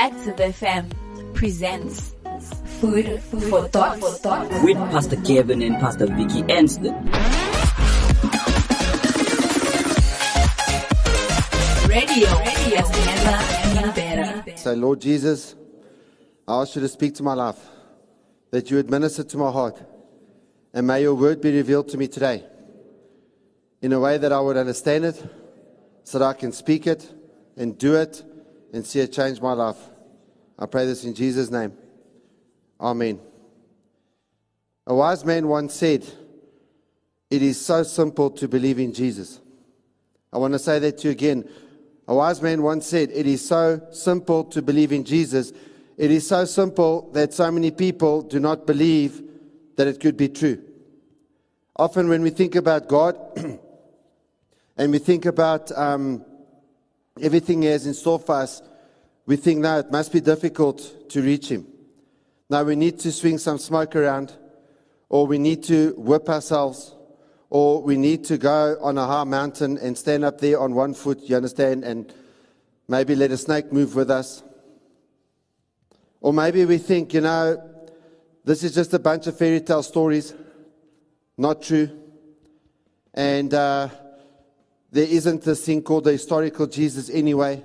Active FM presents Food for Thought. For thought. with Pastor Kevin and Pastor Vicky Anston. Radio, radio has never been better. So, Lord Jesus, I ask you to speak to my life, that you administer to my heart, and may your word be revealed to me today in a way that I would understand it, so that I can speak it and do it and see it change my life. I pray this in Jesus' name. Amen. A wise man once said, It is so simple to believe in Jesus. I want to say that to you again. A wise man once said, It is so simple to believe in Jesus. It is so simple that so many people do not believe that it could be true. Often, when we think about God and we think about um, everything He has in store for us, we think, now it must be difficult to reach Him. Now, we need to swing some smoke around, or we need to whip ourselves, or we need to go on a high mountain and stand up there on one foot, you understand, and maybe let a snake move with us. Or maybe we think, you know, this is just a bunch of fairy tale stories, not true. And uh, there isn't this thing called the historical Jesus anyway.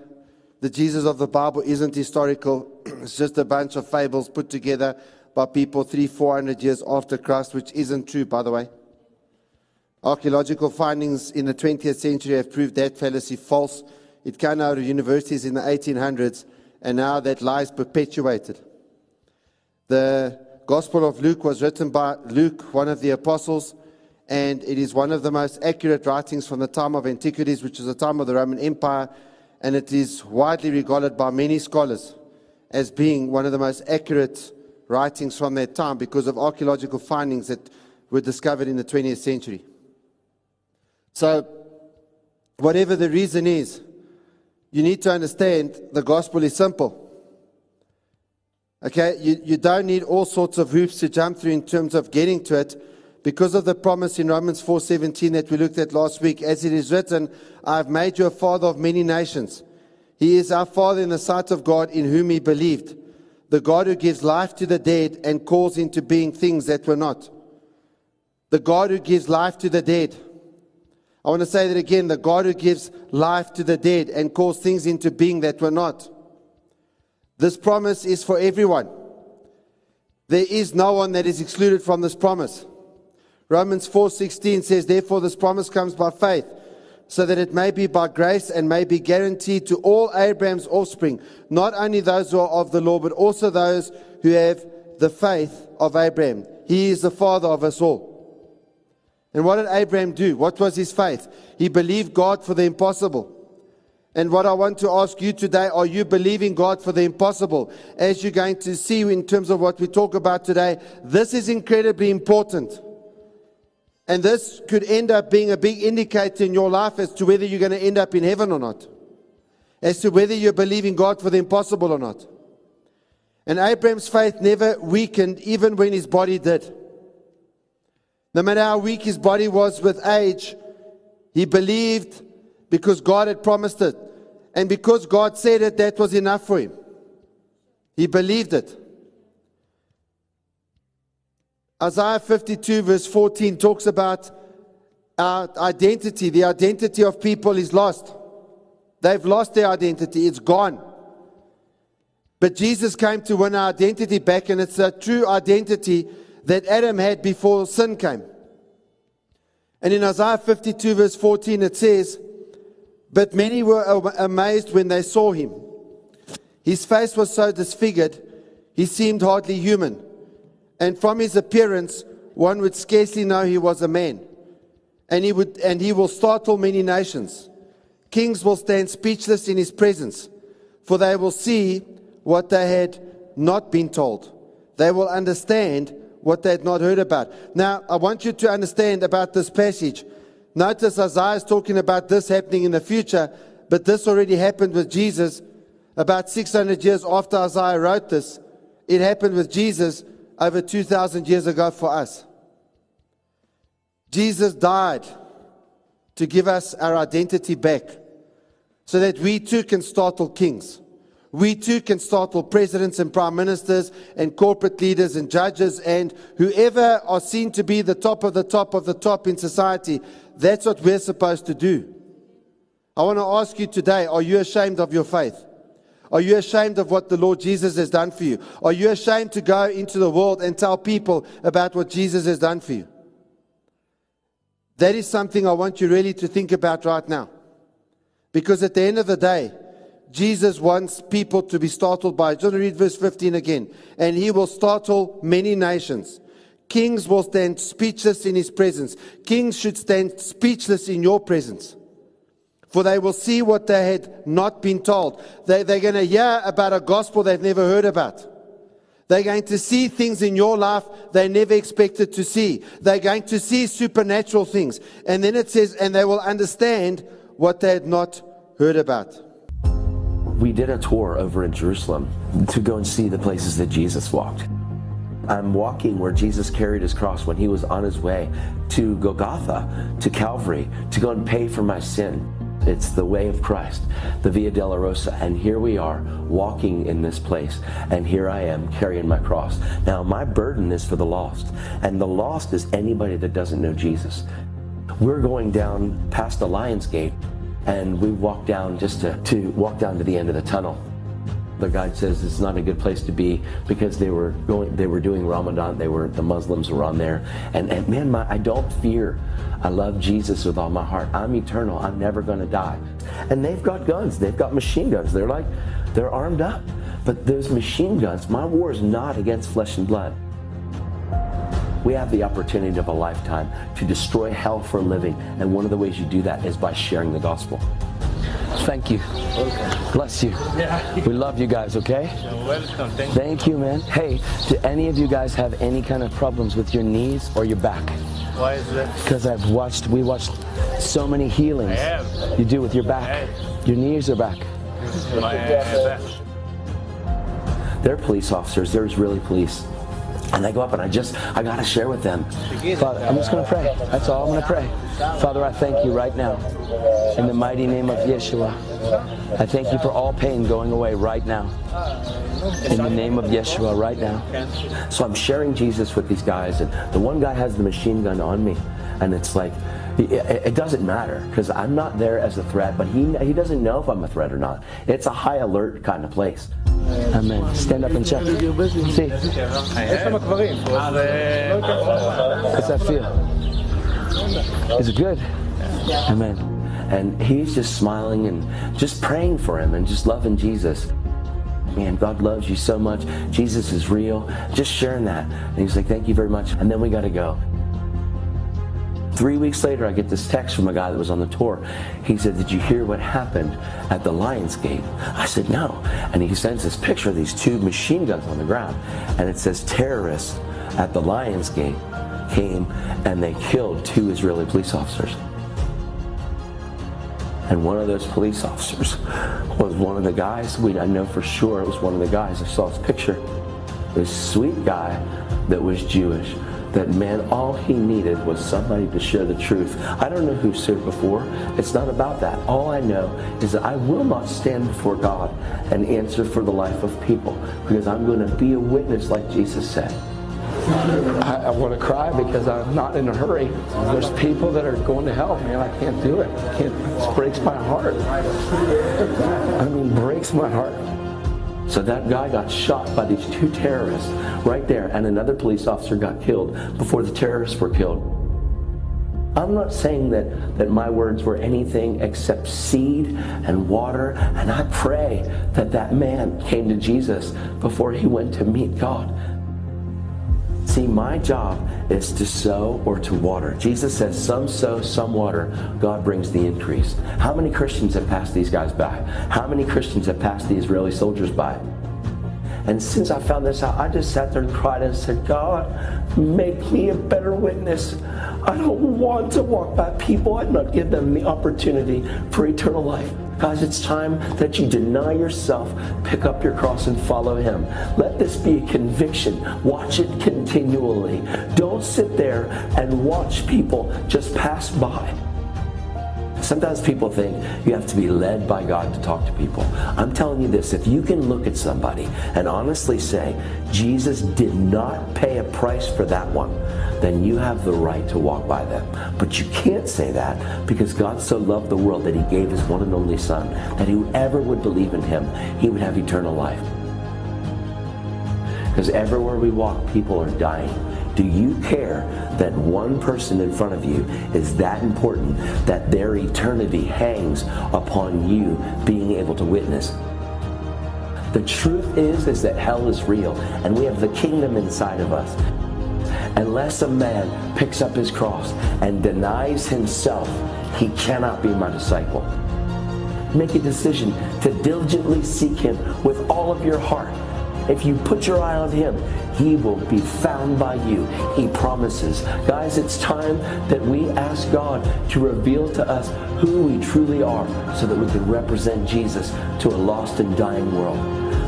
The Jesus of the Bible isn't historical, it's just a bunch of fables put together by people three, four hundred years after Christ, which isn't true, by the way. Archaeological findings in the 20th century have proved that fallacy false. It came out of universities in the 1800s, and now that lie is perpetuated. The Gospel of Luke was written by Luke, one of the apostles, and it is one of the most accurate writings from the time of antiquities, which is the time of the Roman Empire, and it is widely regarded by many scholars as being one of the most accurate writings from that time because of archaeological findings that were discovered in the 20th century. So, whatever the reason is, you need to understand the gospel is simple. Okay, you, you don't need all sorts of hoops to jump through in terms of getting to it because of the promise in Romans 4:17 that we looked at last week as it is written I have made you a father of many nations. He is our father in the sight of God in whom he believed the God who gives life to the dead and calls into being things that were not. The God who gives life to the dead. I want to say that again the God who gives life to the dead and calls things into being that were not. This promise is for everyone. There is no one that is excluded from this promise Romans 4:16 says therefore this promise comes by faith so that it may be by grace and may be guaranteed to all Abraham's offspring not only those who are of the law but also those who have the faith of Abraham. He is the father of us all. And what did Abraham do? What was his faith? He believed God for the impossible. And what I want to ask you today are you believing God for the impossible? As you're going to see in terms of what we talk about today this is incredibly important and this could end up being a big indicator in your life as to whether you're going to end up in heaven or not, as to whether you're believing God for the impossible or not. And Abraham's faith never weakened, even when his body did. No matter how weak his body was with age, he believed because God had promised it. And because God said it, that was enough for him. He believed it. Isaiah 52, verse 14, talks about our identity. The identity of people is lost. They've lost their identity, it's gone. But Jesus came to win our identity back, and it's a true identity that Adam had before sin came. And in Isaiah 52, verse 14, it says, But many were amazed when they saw him. His face was so disfigured, he seemed hardly human and from his appearance, one would scarcely know he was a man. And he, would, and he will startle many nations. Kings will stand speechless in his presence, for they will see what they had not been told. They will understand what they had not heard about. Now, I want you to understand about this passage. Notice Isaiah is talking about this happening in the future, but this already happened with Jesus about 600 years after Isaiah wrote this. It happened with Jesus over 2,000 years ago for us. Jesus died to give us our identity back so that we too can startle kings. We too can startle presidents and prime ministers and corporate leaders and judges and whoever are seen to be the top of the top of the top in society. That's what we're supposed to do. I want to ask you today are you ashamed of your faith? Are you ashamed of what the Lord Jesus has done for you? Are you ashamed to go into the world and tell people about what Jesus has done for you? That is something I want you really to think about right now. Because at the end of the day, Jesus wants people to be startled by. Just read verse 15 again. And he will startle many nations. Kings will stand speechless in his presence. Kings should stand speechless in your presence. For they will see what they had not been told. They, they're going to hear about a gospel they've never heard about. They're going to see things in your life they never expected to see. They're going to see supernatural things. And then it says, and they will understand what they had not heard about. We did a tour over in Jerusalem to go and see the places that Jesus walked. I'm walking where Jesus carried his cross when he was on his way to Golgotha, to Calvary, to go and pay for my sin. It's the way of Christ, the Via Dolorosa. And here we are walking in this place. And here I am carrying my cross. Now, my burden is for the lost. And the lost is anybody that doesn't know Jesus. We're going down past the Lion's Gate. And we walk down just to, to walk down to the end of the tunnel the guide says it's not a good place to be because they were going they were doing ramadan they were the muslims were on there. And, and man my, i don't fear. I love jesus with all my heart. I'm eternal. I'm never going to die. And they've got guns. They've got machine guns. They're like they're armed up. But those machine guns my war is not against flesh and blood. We have the opportunity of a lifetime to destroy hell for a living. And one of the ways you do that is by sharing the gospel Thank you. Welcome. Bless you. Yeah. We love you guys, okay? You're welcome. Thank, Thank you, man. Hey, do any of you guys have any kind of problems with your knees or your back? Why is that? Because I've watched, we watched so many healings. I have. You do with your back. Your knees are back. My back. They're police officers. They're Israeli police. And I go up and I just, I got to share with them. Father, I'm just going to pray. That's all I'm going to pray. Father, I thank you right now. In the mighty name of Yeshua. I thank you for all pain going away right now. In the name of Yeshua right now. So I'm sharing Jesus with these guys, and the one guy has the machine gun on me. And it's like, it doesn't matter because I'm not there as a threat, but he, he doesn't know if I'm a threat or not. It's a high alert kind of place. Amen. Stand up and check. See. How's that feel? Is it good? Amen. And he's just smiling and just praying for him and just loving Jesus. Man, God loves you so much. Jesus is real. Just sharing that. And he's like, thank you very much. And then we got to go. Three weeks later, I get this text from a guy that was on the tour. He said, Did you hear what happened at the Lions Gate? I said, No. And he sends this picture of these two machine guns on the ground. And it says, Terrorists at the Lions Gate came and they killed two Israeli police officers. And one of those police officers was one of the guys, we, I know for sure it was one of the guys. I saw his picture. This sweet guy that was Jewish that man, all he needed was somebody to share the truth. I don't know who's here before. It's not about that. All I know is that I will not stand before God and answer for the life of people because I'm going to be a witness like Jesus said. I, I, want to cry because I'm not in a hurry. There's people that are going to hell, man. I can't do it. I can't, it breaks my heart. I mean, breaks my heart. So that guy got shot by these two terrorists right there, and another police officer got killed before the terrorists were killed. I'm not saying that, that my words were anything except seed and water, and I pray that that man came to Jesus before he went to meet God. See, my job is to sow or to water. Jesus says, some sow, some water. God brings the increase. How many Christians have passed these guys by? How many Christians have passed the Israeli soldiers by? And since I found this out, I just sat there and cried and said, God, make me a better witness. I don't want to walk by people and not give them the opportunity for eternal life. Guys, it's time that you deny yourself, pick up your cross, and follow Him. Let this be a conviction. Watch it continually. Don't sit there and watch people just pass by. Sometimes people think you have to be led by God to talk to people. I'm telling you this if you can look at somebody and honestly say, Jesus did not pay a price for that one, then you have the right to walk by them. But you can't say that because God so loved the world that he gave his one and only Son, that whoever would believe in him, he would have eternal life. Because everywhere we walk, people are dying. Do you care that one person in front of you is that important that their eternity hangs upon you being able to witness? The truth is is that hell is real and we have the kingdom inside of us. Unless a man picks up his cross and denies himself, he cannot be my disciple. Make a decision to diligently seek him with all of your heart. If you put your eye on him, he will be found by you. He promises. Guys, it's time that we ask God to reveal to us who we truly are so that we can represent Jesus to a lost and dying world.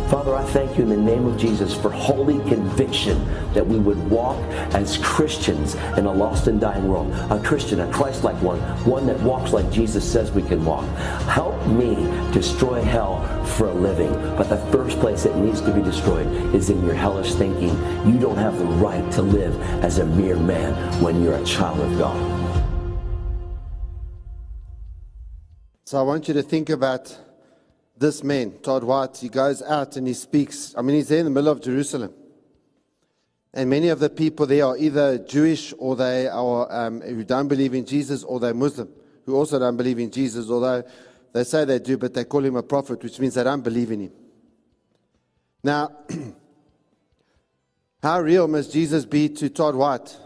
Father, I thank you in the name of Jesus for holy conviction that we would walk as Christians in a lost and dying world. A Christian, a Christ like one, one that walks like Jesus says we can walk. Help me destroy hell for a living. But the first place it needs to be destroyed is in your hellish thinking. You don't have the right to live as a mere man when you're a child of God. So I want you to think about this man, Todd White. He goes out and he speaks. I mean, he's there in the middle of Jerusalem. And many of the people there are either Jewish or they are um, who don't believe in Jesus or they're Muslim who also don't believe in Jesus, although they say they do, but they call him a prophet, which means they don't believe in him. Now, how real must Jesus be to Todd White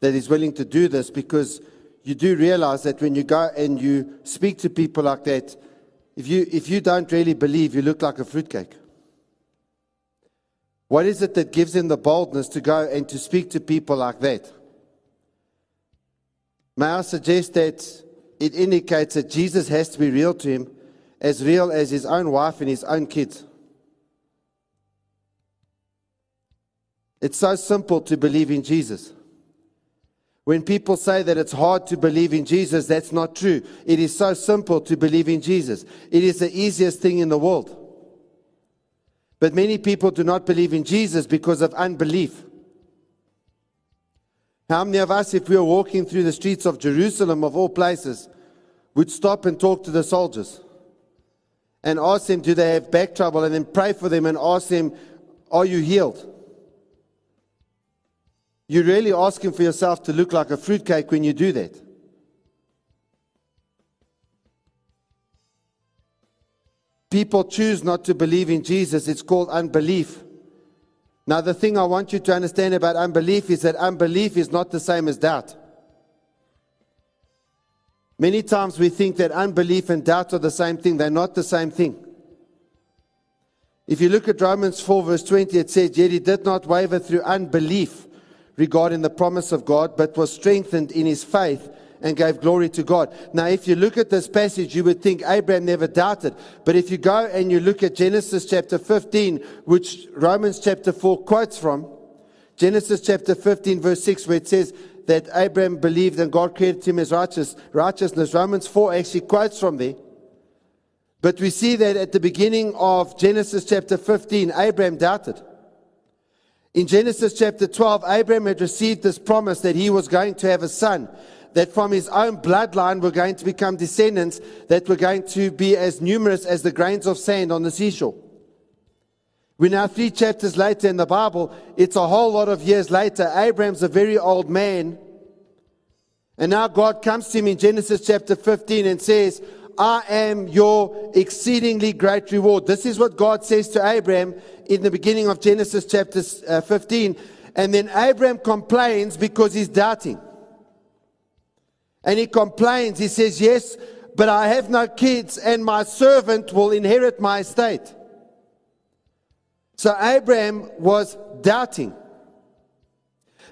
that he's willing to do this? Because you do realize that when you go and you speak to people like that, if you, if you don't really believe, you look like a fruitcake. What is it that gives him the boldness to go and to speak to people like that? May I suggest that it indicates that Jesus has to be real to him, as real as his own wife and his own kids. It's so simple to believe in Jesus. When people say that it's hard to believe in Jesus, that's not true. It is so simple to believe in Jesus. It is the easiest thing in the world. But many people do not believe in Jesus because of unbelief. How many of us, if we were walking through the streets of Jerusalem, of all places, would stop and talk to the soldiers and ask them, do they have back trouble? And then pray for them and ask them, are you healed? You're really asking for yourself to look like a fruitcake when you do that. People choose not to believe in Jesus. It's called unbelief. Now, the thing I want you to understand about unbelief is that unbelief is not the same as doubt. Many times we think that unbelief and doubt are the same thing. They're not the same thing. If you look at Romans 4, verse 20, it says, Yet he did not waver through unbelief regarding the promise of God, but was strengthened in his faith and gave glory to God. Now, if you look at this passage, you would think Abraham never doubted. But if you go and you look at Genesis chapter 15, which Romans chapter 4 quotes from, Genesis chapter 15, verse 6, where it says that Abraham believed and God credited him as righteous, righteousness. Romans 4 actually quotes from there. But we see that at the beginning of Genesis chapter 15, Abraham doubted. In Genesis chapter 12, Abraham had received this promise that he was going to have a son that from his own bloodline were going to become descendants that were going to be as numerous as the grains of sand on the seashore. We're now three chapters later in the Bible. It's a whole lot of years later. Abraham's a very old man. And now God comes to him in Genesis chapter 15 and says, I am your exceedingly great reward. This is what God says to Abraham in the beginning of Genesis chapter uh, 15. And then Abraham complains because he's doubting. And he complains. He says, Yes, but I have no kids, and my servant will inherit my estate. So Abraham was doubting.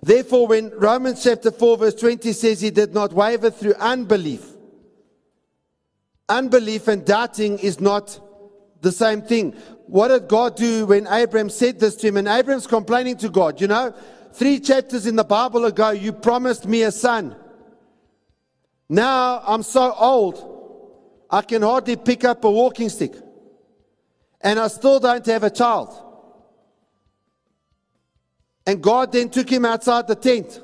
Therefore, when Romans chapter 4, verse 20 says he did not waver through unbelief, unbelief and doubting is not the same thing. What did God do when Abraham said this to him? And Abraham's complaining to God, you know, three chapters in the Bible ago, you promised me a son. Now I'm so old, I can hardly pick up a walking stick. And I still don't have a child. And God then took him outside the tent.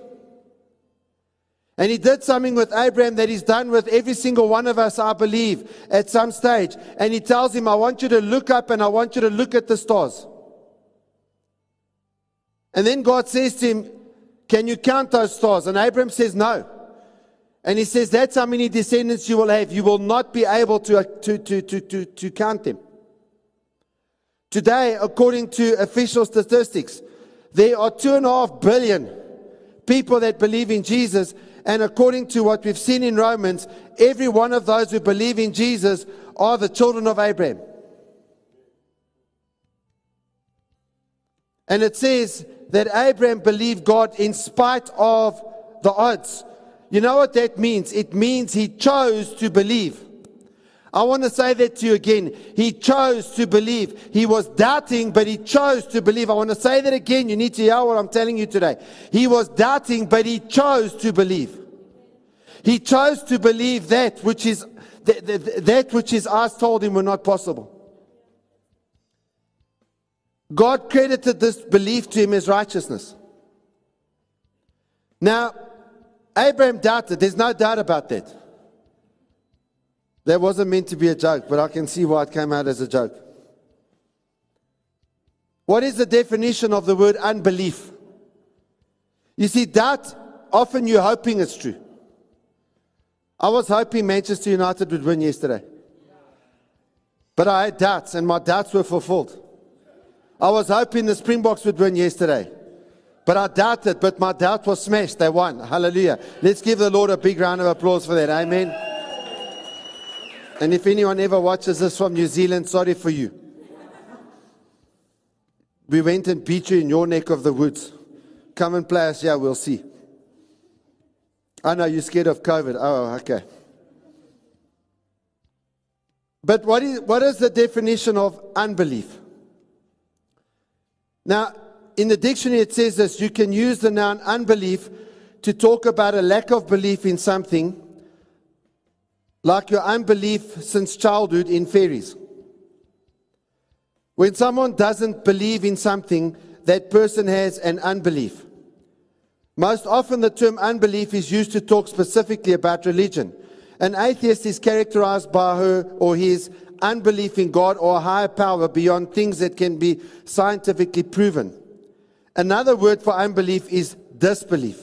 And he did something with Abraham that he's done with every single one of us, I believe, at some stage. And he tells him, I want you to look up and I want you to look at the stars. And then God says to him, Can you count those stars? And Abraham says, No. And he says, That's how many descendants you will have. You will not be able to, uh, to, to, to, to, to count them. Today, according to official statistics, there are two and a half billion people that believe in Jesus. And according to what we've seen in Romans, every one of those who believe in Jesus are the children of Abraham. And it says that Abraham believed God in spite of the odds. You know what that means? It means he chose to believe. I want to say that to you again. He chose to believe. He was doubting, but he chose to believe. I want to say that again. You need to hear what I'm telling you today. He was doubting, but he chose to believe. He chose to believe that which is that, that, that which his eyes told him were not possible. God credited this belief to him as righteousness. Now, Abraham doubted. There's no doubt about that. That wasn't meant to be a joke, but I can see why it came out as a joke. What is the definition of the word unbelief? You see, doubt, often you're hoping it's true. I was hoping Manchester United would win yesterday. But I had doubts, and my doubts were fulfilled. I was hoping the Springboks would win yesterday. But I doubted, but my doubt was smashed. They won. Hallelujah. Let's give the Lord a big round of applause for that. Amen. And if anyone ever watches this from New Zealand, sorry for you. We went and beat you in your neck of the woods. Come and play us, yeah, we'll see. I know you're scared of COVID. Oh, okay. But what is, what is the definition of unbelief? Now, in the dictionary, it says this you can use the noun unbelief to talk about a lack of belief in something like your unbelief since childhood in fairies. When someone doesn't believe in something, that person has an unbelief. Most often, the term unbelief is used to talk specifically about religion. An atheist is characterized by her or his unbelief in God or a higher power beyond things that can be scientifically proven. Another word for unbelief is disbelief.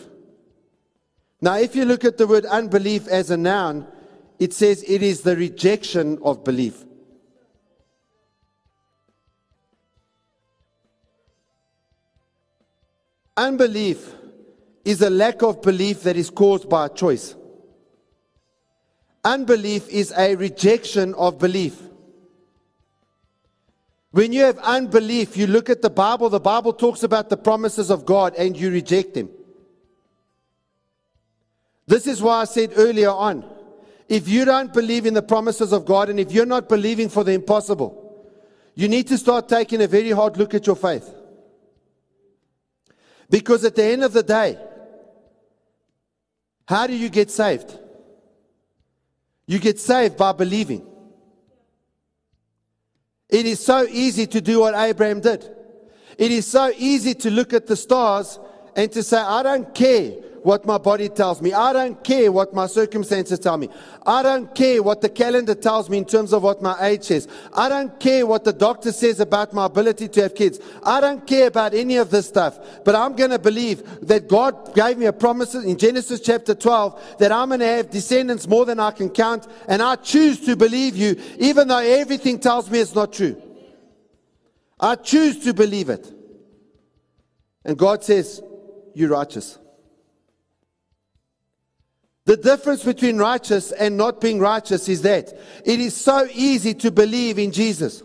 Now, if you look at the word unbelief as a noun, it says it is the rejection of belief. Unbelief is a lack of belief that is caused by a choice. Unbelief is a rejection of belief. When you have unbelief, you look at the Bible, the Bible talks about the promises of God and you reject them. This is why I said earlier on if you don't believe in the promises of God and if you're not believing for the impossible, you need to start taking a very hard look at your faith. Because at the end of the day, how do you get saved? You get saved by believing. It is so easy to do what Abraham did. It is so easy to look at the stars and to say, I don't care what my body tells me. I don't care what my circumstances tell me. I don't care what the calendar tells me in terms of what my age says. I don't care what the doctor says about my ability to have kids. I don't care about any of this stuff. But I'm going to believe that God gave me a promise in Genesis chapter 12 that I'm going to have descendants more than I can count. And I choose to believe you, even though everything tells me it's not true. I choose to believe it. And God says, You're righteous. The difference between righteous and not being righteous is that it is so easy to believe in Jesus.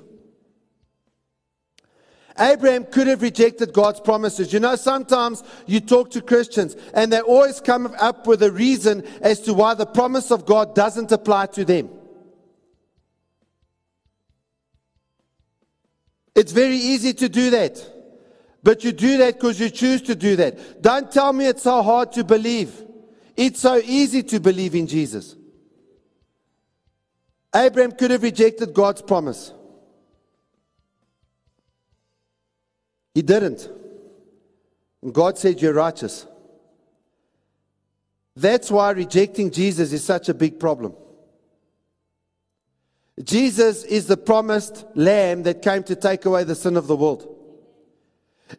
Abraham could have rejected God's promises. You know, sometimes you talk to Christians and they always come up with a reason as to why the promise of God doesn't apply to them. It's very easy to do that. But you do that because you choose to do that. Don't tell me it's so hard to believe It's so easy to believe in Jesus. Abraham could have rejected God's promise. He didn't. And God said, You're righteous. That's why rejecting Jesus is such a big problem. Jesus is the promised lamb that came to take away the sin of the world.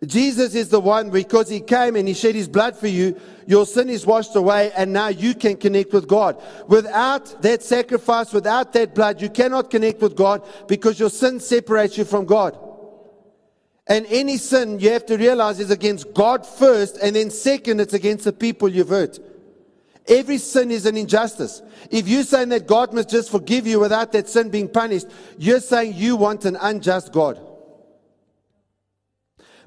Jesus is the one because he came and he shed his blood for you, your sin is washed away, and now you can connect with God. Without that sacrifice, without that blood, you cannot connect with God because your sin separates you from God. And any sin you have to realize is against God first, and then second, it's against the people you've hurt. Every sin is an injustice. If you're saying that God must just forgive you without that sin being punished, you're saying you want an unjust God.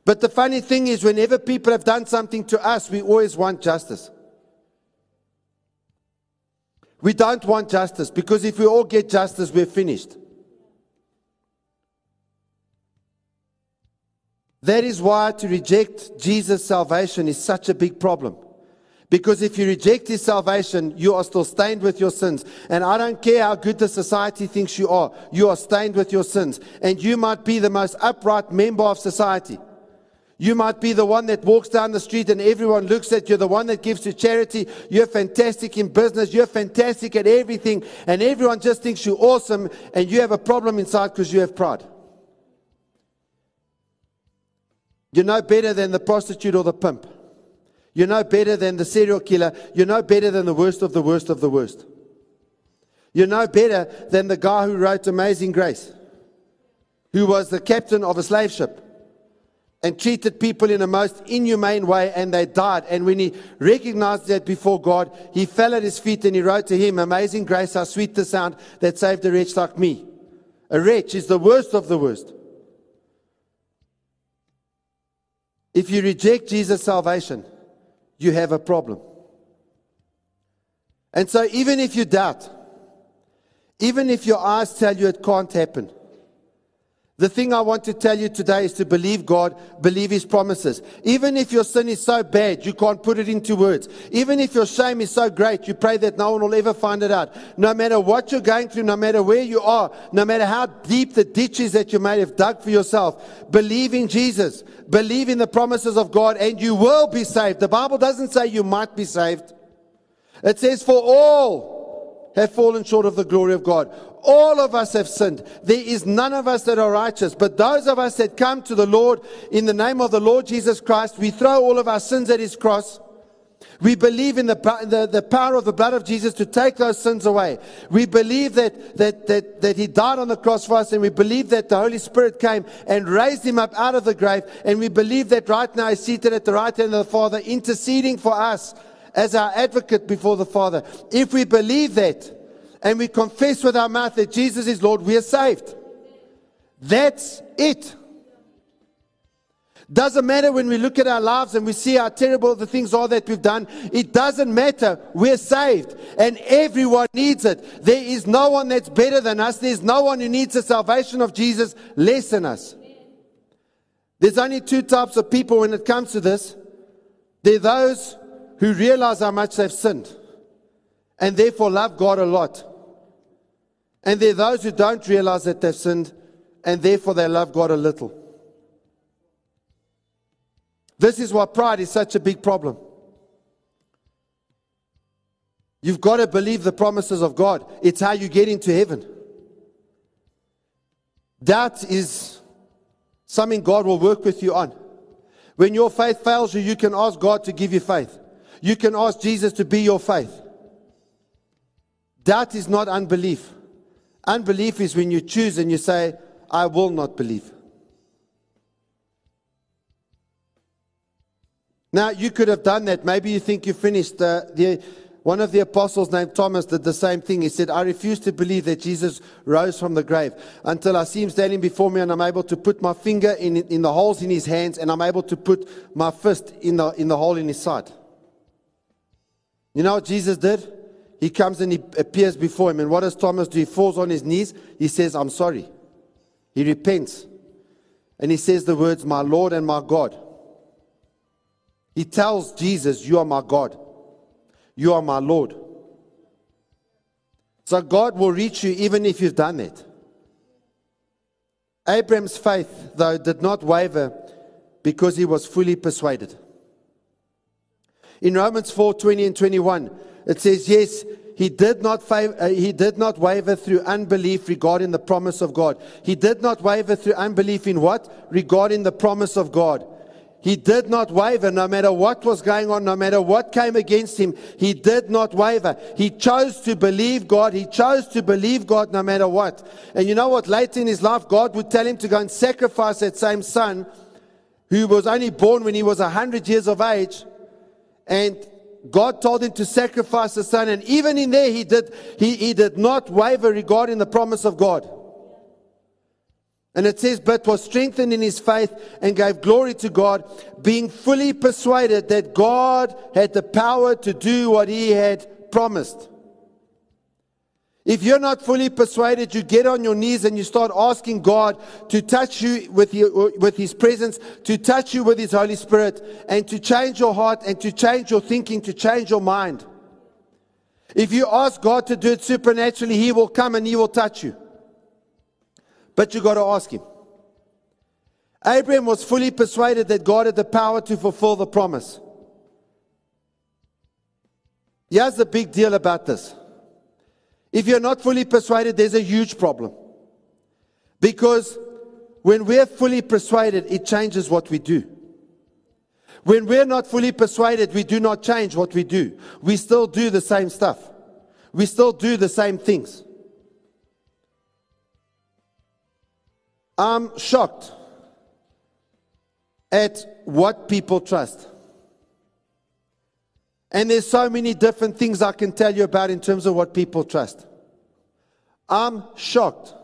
But the funny thing is, whenever people have done something to us, we always want justice. We don't want justice because if we all get justice, we're finished. That is why to reject Jesus' salvation is such a big problem. Because if you reject his salvation, you are still stained with your sins. And I don't care how good the society thinks you are, you are stained with your sins. And you might be the most upright member of society. You might be the one that walks down the street and everyone looks at you, the one that gives to charity. You're fantastic in business. You're fantastic at everything. And everyone just thinks you're awesome. And you have a problem inside because you have pride. You're no better than the prostitute or the pimp. You're no better than the serial killer. You're no better than the worst of the worst of the worst. You're no better than the guy who wrote Amazing Grace, who was the captain of a slave ship and treated people in a most inhumane way and they died. And when he recognized that before God, he fell at his feet and he wrote to him, Amazing grace, how sweet the sound that saved a wretch like me. A wretch is the worst of the worst. If you reject Jesus' salvation, you have a problem. And so, even if you doubt, even if your eyes tell you it can't happen, the thing I want to tell you today is to believe God, believe His promises. Even if your sin is so bad, you can't put it into words. Even if your shame is so great, you pray that no one will ever find it out. No matter what you're going through, no matter where you are, no matter how deep the ditch is that you may have dug for yourself, believe in Jesus. Believe in the promises of God and you will be saved. The Bible doesn't say you might be saved. It says for all have fallen short of the glory of God. All of us have sinned. There is none of us that are righteous. But those of us that come to the Lord in the name of the Lord Jesus Christ, we throw all of our sins at his cross. We believe in the, the, the, power of the blood of Jesus to take those sins away. We believe that, that, that, that He died on the cross for us, and we believe that the Holy Spirit came and raised Him up out of the grave. And we believe that right now He's seated at the right hand of the Father, interceding for us as our advocate before the Father. If we believe that, and we confess with our mouth that Jesus is Lord, we are saved. That's it. Doesn't matter when we look at our lives and we see how terrible the things are that we've done. It doesn't matter. We're saved and everyone needs it. There is no one that's better than us. There's no one who needs the salvation of Jesus less than us. There's only two types of people when it comes to this. They're those who realize how much they've sinned and therefore love God a lot. And there are those who don't realize that they've sinned and therefore they love God a little. This is why pride is such a big problem. You've got to believe the promises of God. It's how you get into heaven. Doubt is something God will work with you on. When your faith fails you, you can ask God to give you faith. You can ask Jesus to be your faith. Doubt is not unbelief. Unbelief is when you choose and you say, I will not believe. Now, you could have done that. Maybe you think you finished. Uh, the, one of the apostles named Thomas did the same thing. He said, I refuse to believe that Jesus rose from the grave until I see him standing before me and I'm able to put my finger in, in the holes in his hands and I'm able to put my fist in the, in the hole in his side. You know what Jesus did? He comes and he appears before him. And what does Thomas do? He falls on his knees. He says, I'm sorry. He repents. And he says the words, My Lord and my God. He tells Jesus, You are my God. You are my Lord. So God will reach you even if you've done it. Abraham's faith, though, did not waver because he was fully persuaded. In Romans 4 20 and 21, it says, Yes, he did, not uh, he did not waver through unbelief regarding the promise of God. He did not waver through unbelief in what? Regarding the promise of God. He did not waver no matter what was going on, no matter what came against him. He did not waver. He chose to believe God. He chose to believe God no matter what. And you know what? Later in his life, God would tell him to go and sacrifice that same son who was only born when he was 100 years of age. And God told him to sacrifice the son. And even in there, he did, he, he did not waver regarding the promise of God. And it says, but was strengthened in his faith and gave glory to God, being fully persuaded that God had the power to do what he had promised. If you're not fully persuaded, you get on your knees and you start asking God to touch you with, with His presence, to touch you with His Holy Spirit, and to change your heart and to change your thinking, to change your mind. If you ask God to do it supernaturally, He will come and He will touch you. But you got to ask Him. Abraham was fully persuaded that God had the power to fulfill the promise. Here's the big deal about this. If you're not fully persuaded, there's a huge problem. Because when we're fully persuaded, it changes what we do. When we're not fully persuaded, we do not change what we do. We still do the same stuff. We still do the same things. I'm shocked at what people trust. And there's so many different things I can tell you about in terms of what people trust. I'm shocked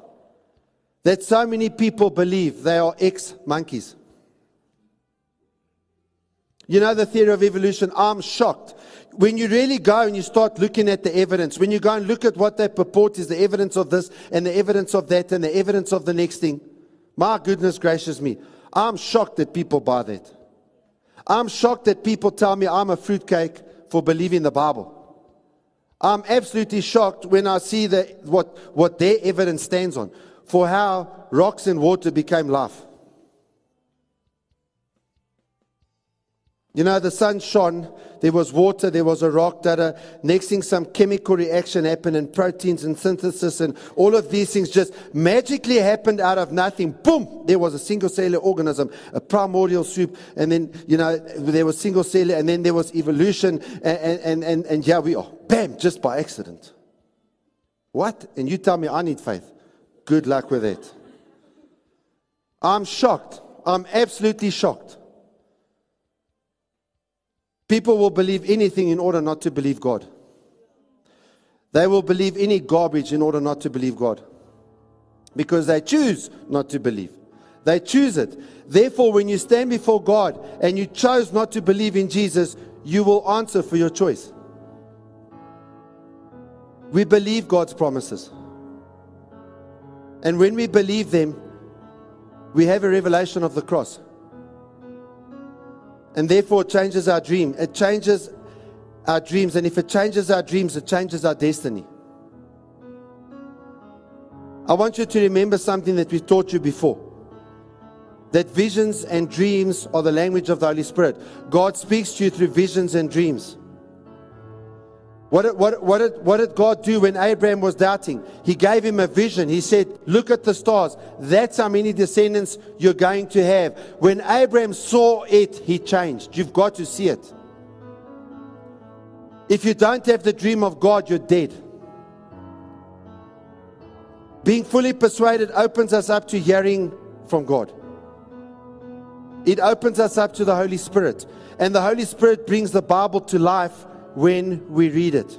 that so many people believe they are ex monkeys. You know the theory of evolution? I'm shocked. When you really go and you start looking at the evidence, when you go and look at what they purport is the evidence of this and the evidence of that and the evidence of the next thing, my goodness gracious me, I'm shocked that people buy that. I'm shocked that people tell me I'm a fruitcake for believing the Bible. I'm absolutely shocked when I see the, what, what their evidence stands on for how rocks and water became life. You know, the sun shone, there was water, there was a rock, that next thing some chemical reaction happened and proteins and synthesis and all of these things just magically happened out of nothing. Boom! There was a single cellular organism, a primordial soup, and then, you know, there was single cellular, and then there was evolution, and, and, and, and yeah, we are. Bam! Just by accident. What? And you tell me I need faith. Good luck with it. I'm shocked. I'm absolutely shocked. People will believe anything in order not to believe God. They will believe any garbage in order not to believe God. Because they choose not to believe. They choose it. Therefore, when you stand before God and you chose not to believe in Jesus, you will answer for your choice. We believe God's promises. And when we believe them, we have a revelation of the cross. And therefore, it changes our dream. It changes our dreams. And if it changes our dreams, it changes our destiny. I want you to remember something that we taught you before that visions and dreams are the language of the Holy Spirit. God speaks to you through visions and dreams. What did, what, what, did, what did God do when Abraham was doubting? He gave him a vision. He said, Look at the stars. That's how many descendants you're going to have. When Abraham saw it, he changed. You've got to see it. If you don't have the dream of God, you're dead. Being fully persuaded opens us up to hearing from God. It opens us up to the Holy Spirit. And the Holy Spirit brings the Bible to life when we read it.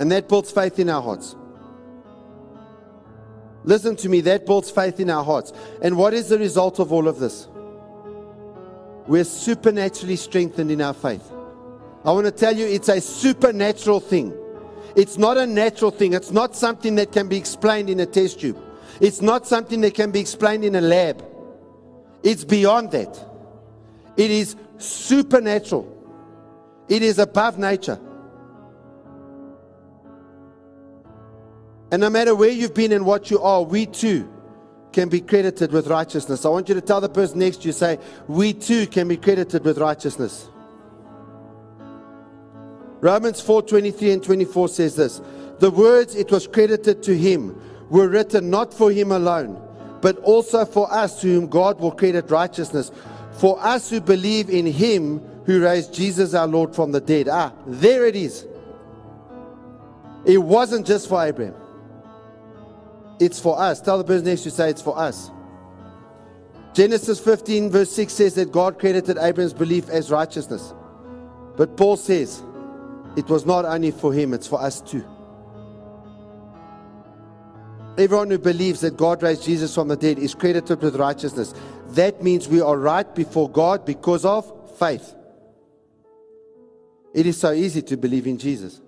And that builds faith in our hearts. Listen to me, that builds faith in our hearts. And what is the result of all of this? We're supernaturally strengthened in our faith. I want to tell you, it's a supernatural thing. It's not a natural thing. It's not something that can be explained in a test tube. It's not something that can be explained in a lab. It's beyond that. It is supernatural. It is above nature. And no matter where you've been and what you are, we too can be credited with righteousness. I want you to tell the person next to you, say, we too can be credited with righteousness. Romans 4 23 and 24 says this The words it was credited to him were written not for him alone, but also for us to whom God will credit righteousness, for us who believe in him who raised Jesus our Lord from the dead. Ah, there it is. It wasn't just for Abraham, it's for us. Tell the person next to you, say it's for us. Genesis 15, verse 6 says that God credited Abraham's belief as righteousness. But Paul says, it was not only for him, it's for us too. Everyone who believes that God raised Jesus from the dead is credited with righteousness. That means we are right before God because of faith. It is so easy to believe in Jesus.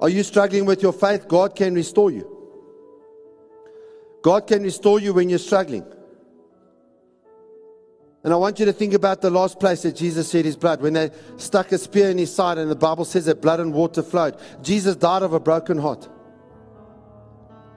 Are you struggling with your faith? God can restore you. God can restore you when you're struggling. And I want you to think about the last place that Jesus shed his blood when they stuck a spear in his side, and the Bible says that blood and water flowed. Jesus died of a broken heart.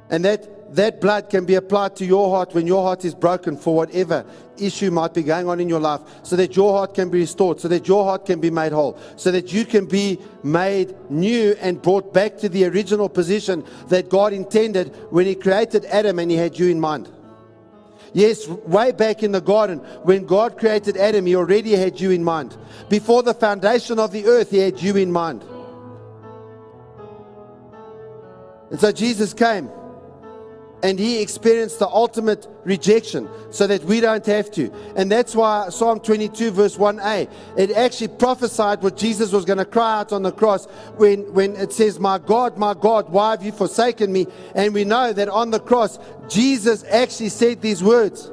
And that, that blood can be applied to your heart when your heart is broken for whatever issue might be going on in your life, so that your heart can be restored, so that your heart can be made whole, so that you can be made new and brought back to the original position that God intended when He created Adam and He had you in mind. Yes, way back in the garden, when God created Adam, He already had you in mind. Before the foundation of the earth, He had you in mind. And so Jesus came and he experienced the ultimate rejection so that we don't have to. And that's why Psalm 22, verse 1a, it actually prophesied what Jesus was going to cry out on the cross when, when it says, My God, my God, why have you forsaken me? And we know that on the cross, Jesus actually said these words.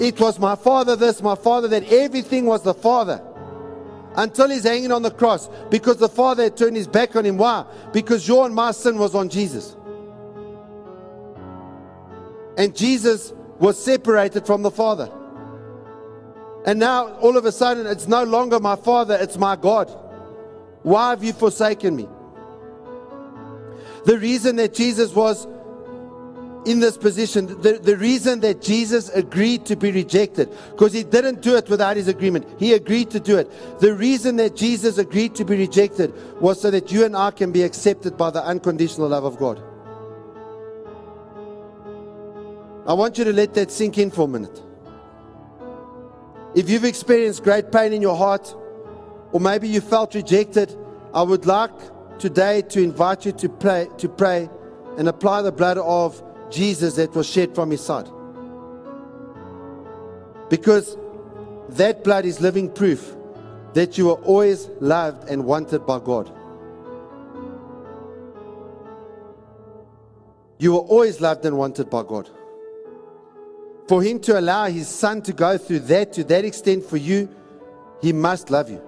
It was my Father this, my Father that, everything was the Father until he's hanging on the cross because the Father had turned his back on him. Why? Because your and my sin was on Jesus. And Jesus was separated from the Father. And now, all of a sudden, it's no longer my Father, it's my God. Why have you forsaken me? The reason that Jesus was in this position, the, the reason that Jesus agreed to be rejected, because he didn't do it without his agreement, he agreed to do it. The reason that Jesus agreed to be rejected was so that you and I can be accepted by the unconditional love of God. I want you to let that sink in for a minute. If you've experienced great pain in your heart, or maybe you felt rejected, I would like today to invite you to pray, to pray and apply the blood of Jesus that was shed from his side. Because that blood is living proof that you are always loved and wanted by God. You are always loved and wanted by God for him to allow his son to go through that to that extent for you, he must love you.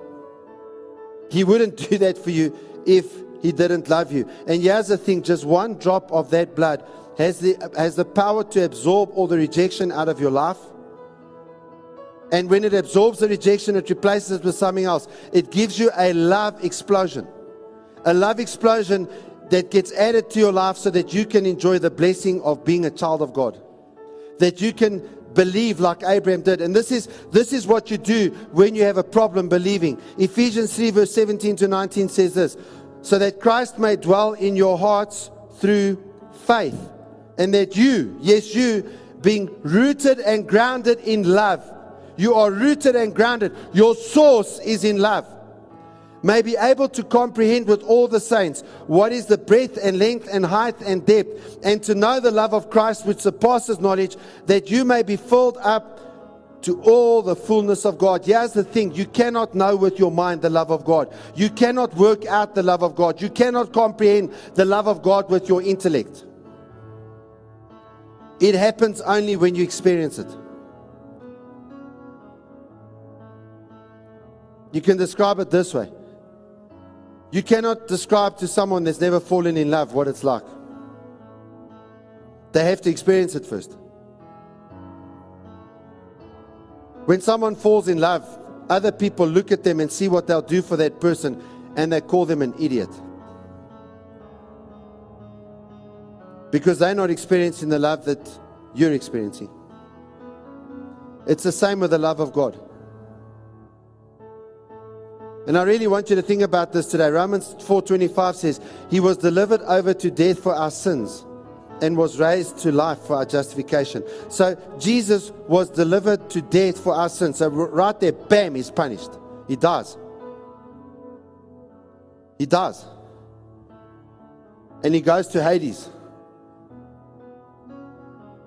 He wouldn't do that for you if he didn't love you. And here's the thing just one drop of that blood has the, has the power to absorb all the rejection out of your life. And when it absorbs the rejection, it replaces it with something else. It gives you a love explosion. A love explosion that gets added to your life so that you can enjoy the blessing of being a child of God that you can believe like Abraham did. And this is, this is what you do when you have a problem believing. Ephesians 3, verse 17 to 19 says this so that Christ may dwell in your hearts through faith, and that you, yes, you, being rooted and grounded in love, you are rooted and grounded. Your source is in love may be able to comprehend with all the saints what is the breadth and length and height and depth, and to know the love of Christ which surpasses knowledge, that you may be filled up to all the fullness of God. Here's the thing you cannot know with your mind the love of God. You cannot work out the love of God. You cannot comprehend the love of God with your intellect. It happens only when you experience it. You can describe it this way you cannot describe to someone that's never fallen in love what it's like. They have to experience it first. When someone falls in love, other people look at them and see what they'll do for that person and they call them an idiot. Because they're not experiencing the love that you're experiencing. It's the same with the love of God. And I really want you to think about this today. Romans 4:25 says, "He was delivered over to death for our sins and was raised to life for our justification." So Jesus was delivered to death for our sins. So right there, bam, he's punished. He does. He does. And he goes to Hades.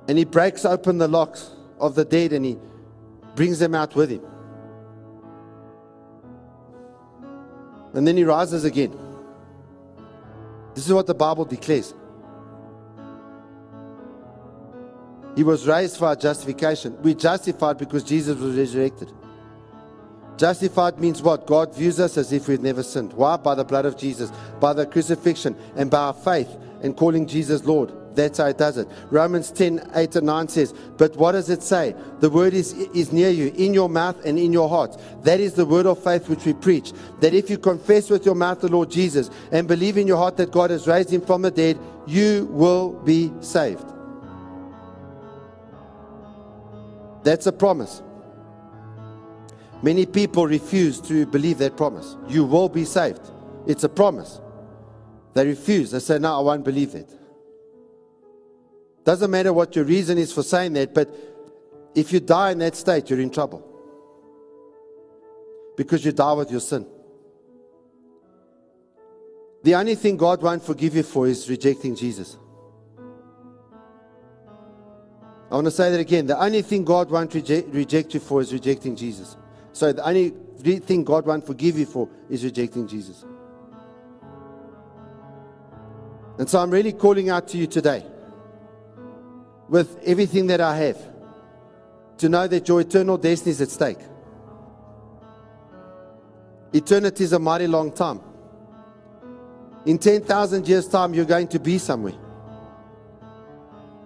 And he breaks open the locks of the dead and he brings them out with him. And then he rises again. This is what the Bible declares. He was raised for our justification. We're justified because Jesus was resurrected. Justified means what? God views us as if we've never sinned. Why? By the blood of Jesus, by the crucifixion, and by our faith in calling Jesus Lord. That's how it does it. Romans 10 8 and 9 says, But what does it say? The word is, is near you, in your mouth and in your heart. That is the word of faith which we preach. That if you confess with your mouth the Lord Jesus and believe in your heart that God has raised him from the dead, you will be saved. That's a promise. Many people refuse to believe that promise. You will be saved. It's a promise. They refuse. They say, No, I won't believe it. Doesn't matter what your reason is for saying that, but if you die in that state, you're in trouble. Because you die with your sin. The only thing God won't forgive you for is rejecting Jesus. I want to say that again. The only thing God won't reject, reject you for is rejecting Jesus. So the only thing God won't forgive you for is rejecting Jesus. And so I'm really calling out to you today with everything that I have to know that your eternal destiny is at stake. Eternity is a mighty long time. In 10,000 years' time, you're going to be somewhere.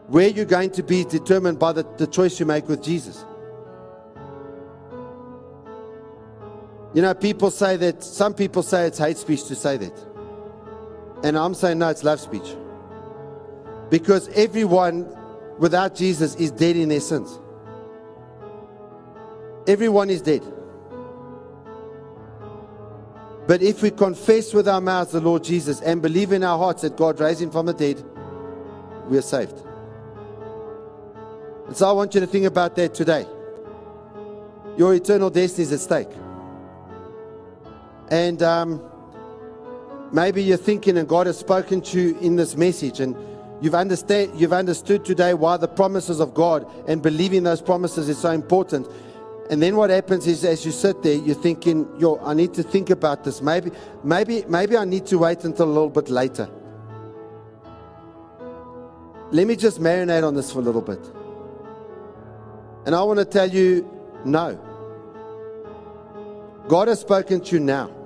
Where you're going to be is determined by the, the choice you make with Jesus. You know, people say that, some people say it's hate speech to say that. And I'm saying, no, it's love speech. Because everyone without Jesus is dead in their sins. Everyone is dead. But if we confess with our mouths the Lord Jesus and believe in our hearts that God raised him from the dead, we are saved. And so I want you to think about that today. Your eternal destiny is at stake. And um, maybe you're thinking, and God has spoken to you in this message, and You've, understand, you've understood today why the promises of God and believing those promises is so important. And then what happens is as you sit there, you're thinking, yo, I need to think about this. Maybe, maybe, maybe I need to wait until a little bit later. Let me just marinate on this for a little bit. And I want to tell you, no. God has spoken to you now.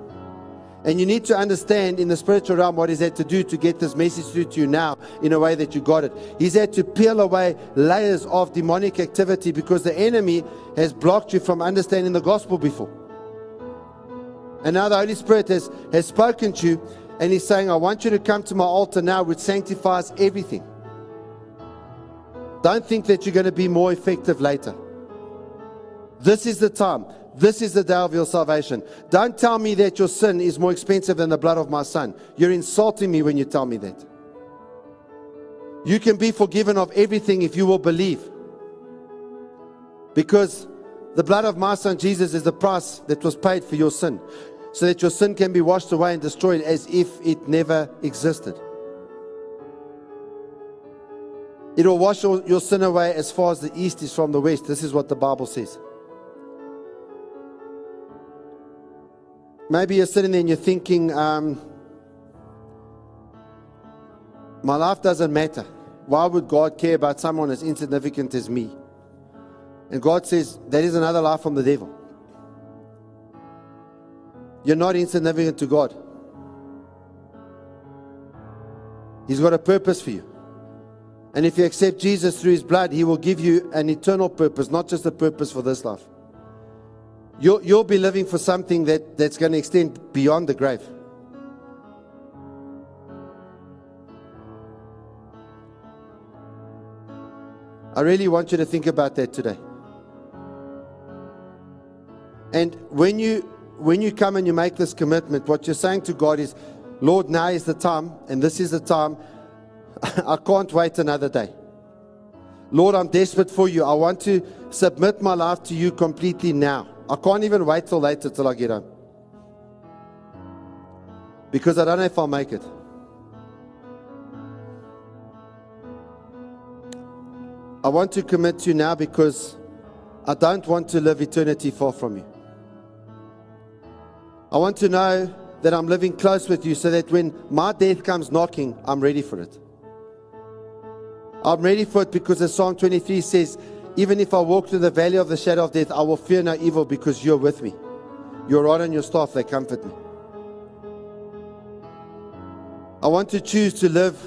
And you need to understand in the spiritual realm what He's had to do to get this message through to you now in a way that you got it. He's had to peel away layers of demonic activity because the enemy has blocked you from understanding the gospel before. And now the Holy Spirit has, has spoken to you and He's saying, I want you to come to my altar now, which sanctifies everything. Don't think that you're going to be more effective later. This is the time. This is the day of your salvation. Don't tell me that your sin is more expensive than the blood of my son. You're insulting me when you tell me that. You can be forgiven of everything if you will believe. Because the blood of my son Jesus is the price that was paid for your sin. So that your sin can be washed away and destroyed as if it never existed. It will wash your sin away as far as the east is from the west. This is what the Bible says. Maybe you're sitting there and you're thinking, um, my life doesn't matter. Why would God care about someone as insignificant as me? And God says, that is another lie from the devil. You're not insignificant to God. He's got a purpose for you. And if you accept Jesus through his blood, he will give you an eternal purpose, not just a purpose for this life. You'll, you'll be living for something that, that's going to extend beyond the grave. I really want you to think about that today. And when you when you come and you make this commitment, what you're saying to God is, Lord, now is the time, and this is the time. I can't wait another day. Lord, I'm desperate for you. I want to submit my life to you completely now. I can't even wait till later till I get home. Because I don't know if I'll make it. I want to commit to you now because I don't want to live eternity far from you. I want to know that I'm living close with you so that when my death comes knocking, I'm ready for it. I'm ready for it because as Psalm 23 says, even if I walk through the valley of the shadow of death, I will fear no evil because you're with me. Your rod and your staff, they comfort me. I want to choose to live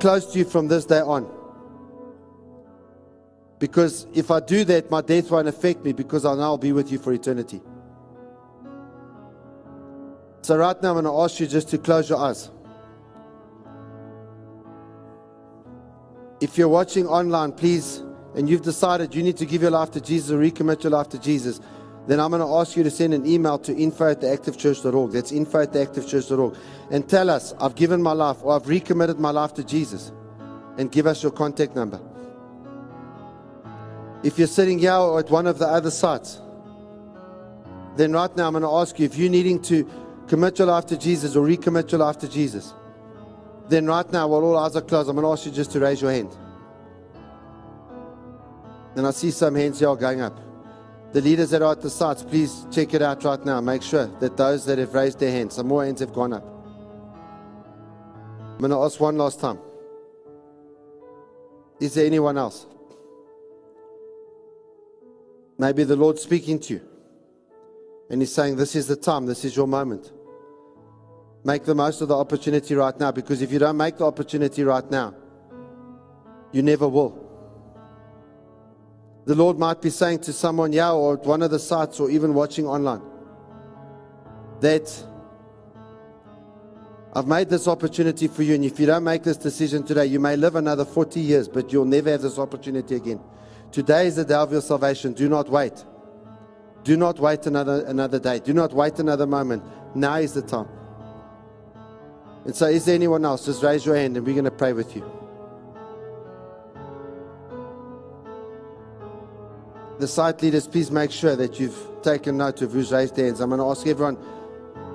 close to you from this day on. Because if I do that, my death won't affect me because I'll now be with you for eternity. So, right now, I'm going to ask you just to close your eyes. If you're watching online, please, and you've decided you need to give your life to Jesus or recommit your life to Jesus, then I'm going to ask you to send an email to info at theactivechurch.org. That's info at theactivechurch.org. And tell us, I've given my life or I've recommitted my life to Jesus. And give us your contact number. If you're sitting here or at one of the other sites, then right now I'm going to ask you if you're needing to commit your life to Jesus or recommit your life to Jesus, then right now, while all eyes are closed, I'm going to ask you just to raise your hand. And I see some hands are going up. The leaders that are at the sites, please check it out right now. Make sure that those that have raised their hands, some more hands have gone up. I'm going to ask one last time. Is there anyone else? Maybe the Lord's speaking to you. And He's saying, This is the time, this is your moment. Make the most of the opportunity right now because if you don't make the opportunity right now, you never will. The Lord might be saying to someone, yeah, or at one of the sites, or even watching online, that I've made this opportunity for you, and if you don't make this decision today, you may live another 40 years, but you'll never have this opportunity again. Today is the day of your salvation. Do not wait. Do not wait another, another day. Do not wait another moment. Now is the time. And so, is there anyone else? Just raise your hand and we're going to pray with you. The site leaders, please make sure that you've taken note of who's raised hands. I'm going to ask everyone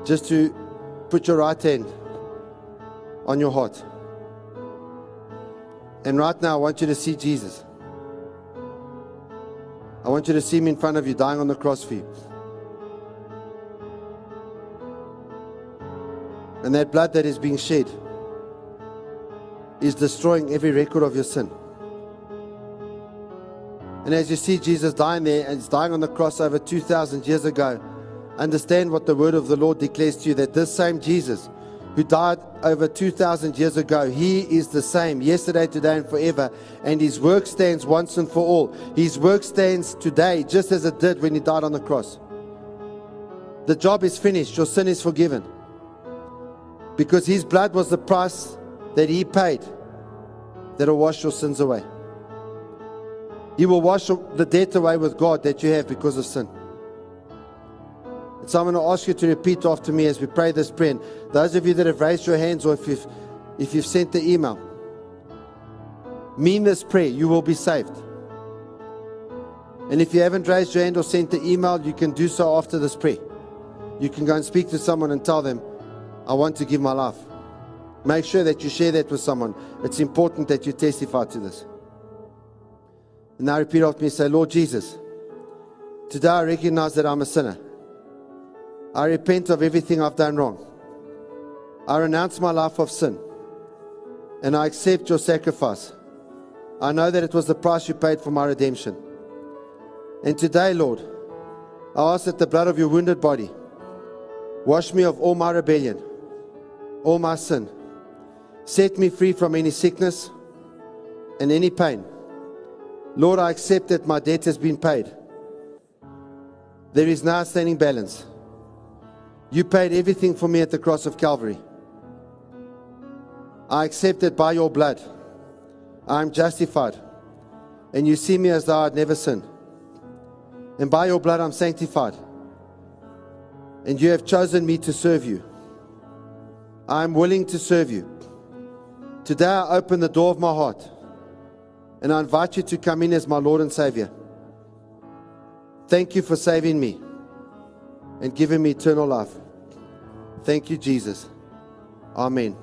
just to put your right hand on your heart. And right now, I want you to see Jesus. I want you to see him in front of you, dying on the cross for you. And that blood that is being shed is destroying every record of your sin. And as you see Jesus dying there, and he's dying on the cross over 2,000 years ago, understand what the word of the Lord declares to you that this same Jesus who died over 2,000 years ago, he is the same yesterday, today, and forever. And his work stands once and for all. His work stands today just as it did when he died on the cross. The job is finished, your sin is forgiven. Because his blood was the price that he paid that will wash your sins away. He will wash the debt away with God that you have because of sin. And so I'm going to ask you to repeat after me as we pray this prayer. Those of you that have raised your hands or if you've, if you've sent the email, mean this prayer, you will be saved. And if you haven't raised your hand or sent the email, you can do so after this prayer. You can go and speak to someone and tell them, I want to give my life. Make sure that you share that with someone. It's important that you testify to this. And now repeat after me say, Lord Jesus, today I recognize that I'm a sinner. I repent of everything I've done wrong. I renounce my life of sin. And I accept your sacrifice. I know that it was the price you paid for my redemption. And today, Lord, I ask that the blood of your wounded body wash me of all my rebellion, all my sin. Set me free from any sickness and any pain. Lord, I accept that my debt has been paid. There is no standing balance. You paid everything for me at the cross of Calvary. I accept that by your blood, I am justified, and you see me as though I'd never sinned. And by your blood, I'm sanctified, and you have chosen me to serve you. I am willing to serve you. Today, I open the door of my heart, and I invite you to come in as my Lord and Savior. Thank you for saving me and giving me eternal life. Thank you, Jesus. Amen.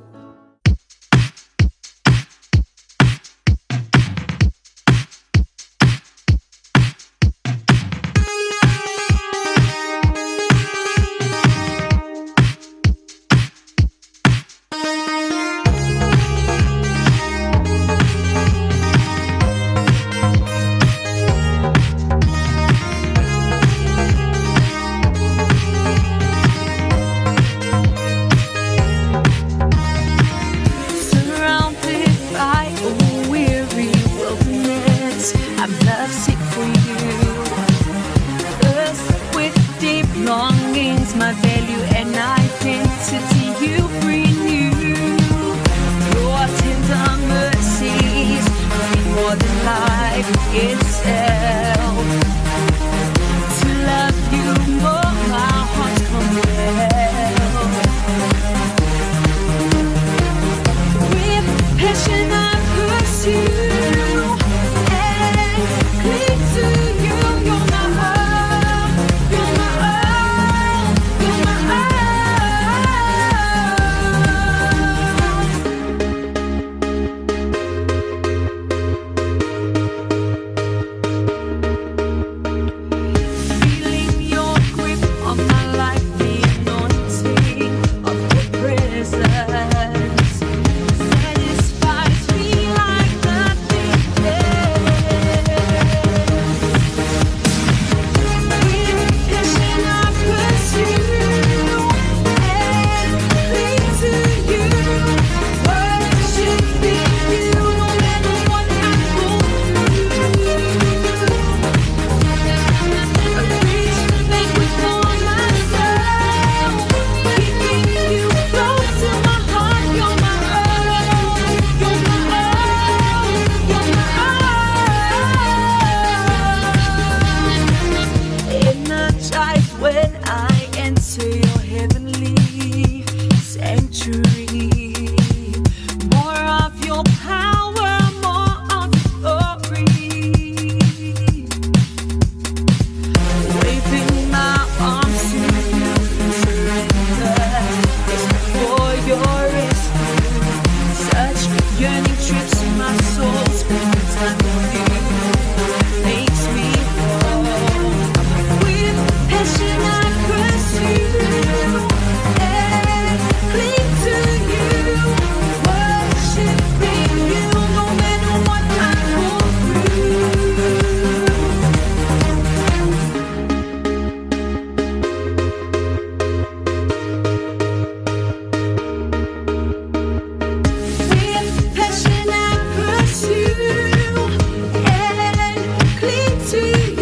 I